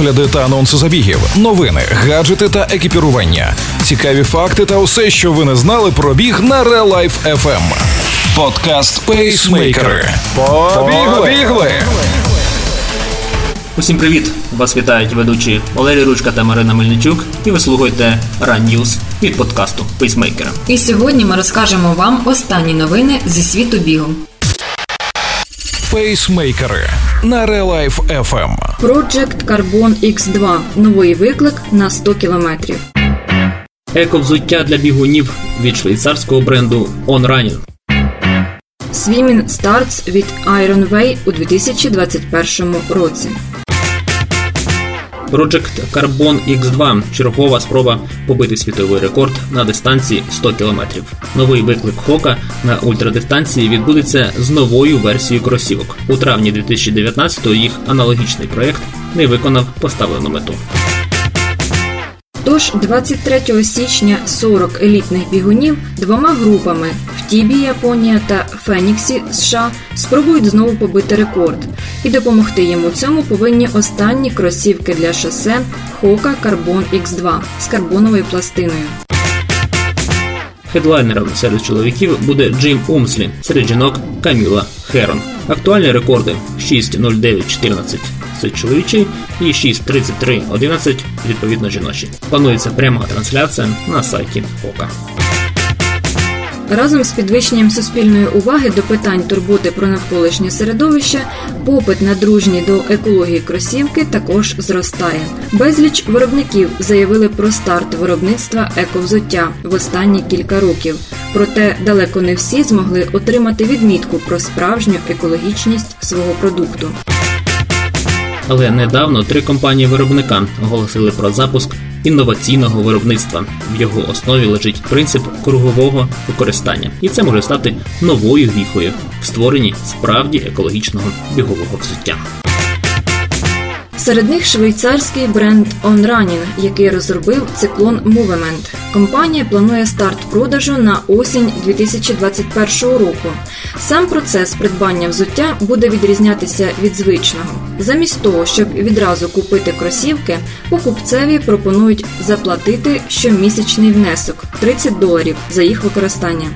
огляди та анонси забігів, новини, гаджети та екіпірування, цікаві факти та усе, що ви не знали про біг на Real Life FM. Подкаст Пейсмейкери. Побігли! Усім привіт! Вас вітають ведучі Валерій Ручка та Марина Мельничук, і ви слухаєте Run News від подкасту Пейсмейкера. І сьогодні ми розкажемо вам останні новини зі світу бігу. Пейсмейкери на Релайф FM. Project Carbon X2 новий виклик на 100 кілометрів. Еко-взуття для бігунів від швейцарського бренду On Running. Swimming Starts від Iron Way у 2021 році. Project Carbon X2 чергова спроба побити світовий рекорд на дистанції 100 км. Новий виклик Хока на ультрадистанції відбудеться з новою версією кросівок. У травні 2019-го їх аналогічний проект не виконав поставлену мету. Тож 23 січня 40 елітних бігунів двома групами в Тібі, Японія та Феніксі США спробують знову побити рекорд, і допомогти їм у цьому повинні останні кросівки для шосе Hoka Carbon X2 з карбоновою пластиною. Хедлайнером серед чоловіків буде Джим Умслі, серед жінок Каміла Херон. Актуальні рекорди 6.09.14 це чоловічий і 6.33.11 відповідно жіночі. Планується пряма трансляція на сайті Ока. Разом з підвищенням суспільної уваги до питань турботи про навколишнє середовище, попит на дружні до екології кросівки також зростає. Безліч виробників заявили про старт виробництва ековзуття в останні кілька років. Проте далеко не всі змогли отримати відмітку про справжню екологічність свого продукту. Але недавно три компанії виробника оголосили про запуск інноваційного виробництва. В його основі лежить принцип кругового використання, і це може стати новою віхою в створенні справді екологічного бігового взуття. Серед них швейцарський бренд On Running, який розробив циклон Movement. Компанія планує старт продажу на осінь 2021 року. Сам процес придбання взуття буде відрізнятися від звичного. Замість того, щоб відразу купити кросівки, покупцеві пропонують заплатити щомісячний внесок 30 доларів за їх використання,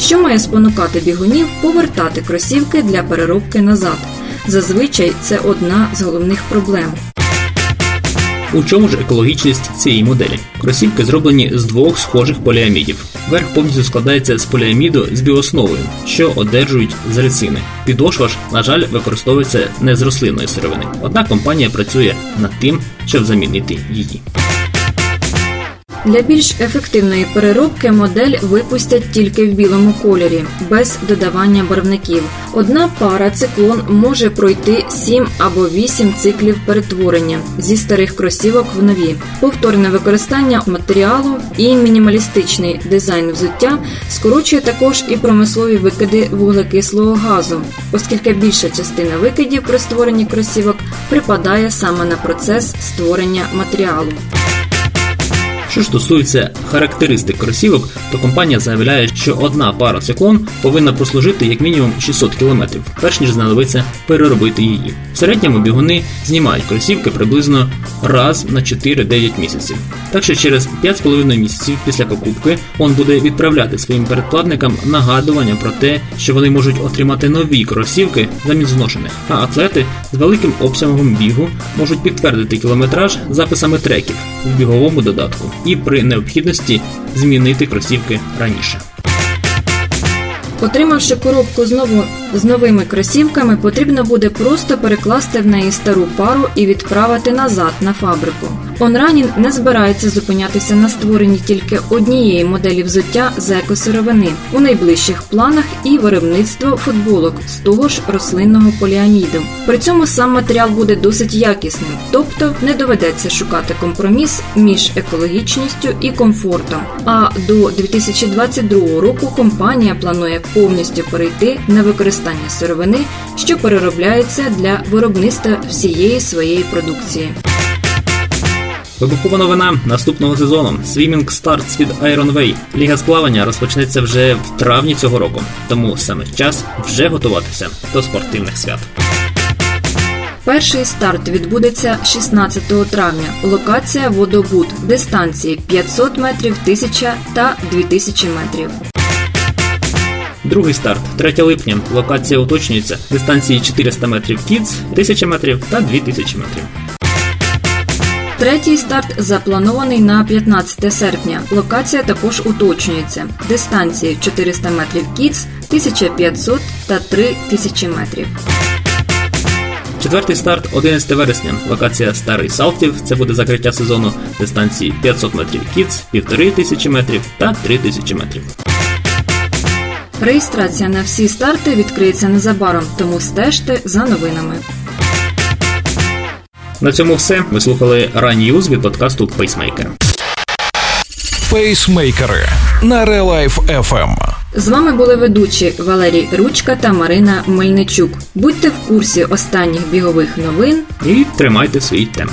що має спонукати бігунів повертати кросівки для переробки назад. Зазвичай це одна з головних проблем. У чому ж екологічність цієї моделі? Кросівки зроблені з двох схожих поліамідів. Верх повністю складається з поліаміду з біосновою, що одержують з рецини. Підошва ж, на жаль, використовується не з рослинної сировини. Однак компанія працює над тим, щоб замінити її. Для більш ефективної переробки модель випустять тільки в білому кольорі, без додавання барвників. Одна пара циклон може пройти 7 або 8 циклів перетворення зі старих кросівок в нові. Повторне використання матеріалу і мінімалістичний дизайн взуття скорочує також і промислові викиди вуглекислого газу, оскільки більша частина викидів при створенні кросівок припадає саме на процес створення матеріалу. Що ж стосується характеристик кросівок, то компанія заявляє, що одна пара циклон повинна прослужити як мінімум 600 км, перш ніж знадобиться переробити її. В середньому бігуни знімають кросівки приблизно раз на 4-9 місяців. Так що через 5,5 місяців після покупки он буде відправляти своїм передплатникам нагадування про те, що вони можуть отримати нові кросівки замість зношених. А атлети з великим обсягом бігу можуть підтвердити кілометраж записами треків в біговому додатку і при необхідності змінити кросівки раніше. Отримавши коробку знову з новими кросівками, потрібно буде просто перекласти в неї стару пару і відправити назад на фабрику. Онранін не збирається зупинятися на створенні тільки однієї моделі взуття з екосировини. У найближчих планах і виробництво футболок з того ж рослинного поліаміду. При цьому сам матеріал буде досить якісним, тобто не доведеться шукати компроміс між екологічністю і комфортом. А до 2022 року компанія планує повністю перейти на використання сировини, що переробляється для виробництва всієї своєї продукції. Вибухова новина наступного сезону. Swimming Starts від Iron Way. Ліга сплавання розпочнеться вже в травні цього року, тому саме час вже готуватися до спортивних свят. Перший старт відбудеться 16 травня. Локація водобуд, дистанції 500 метрів, 1000 та 2000 метрів. Другий старт 3 липня. Локація уточнюється. Дистанції 400 метрів Kids, 1000 метрів та 2000 метрів. Третій старт запланований на 15 серпня. Локація також уточнюється. Дистанції 400 метрів Kids, 1500 та 3000 метрів. Четвертий старт 11 вересня. Локація Старий Салтів. Це буде закриття сезону дистанції 500 метрів Kids, 1500 метрів та 3000 метрів. Реєстрація на всі старти відкриється незабаром, тому стежте за новинами. На цьому все. Ви слухали Run News від подкасту Pacemaker. Пейсмейкери на Релайф FM. З вами були ведучі Валерій Ручка та Марина Мельничук. Будьте в курсі останніх бігових новин. І тримайте свій темп.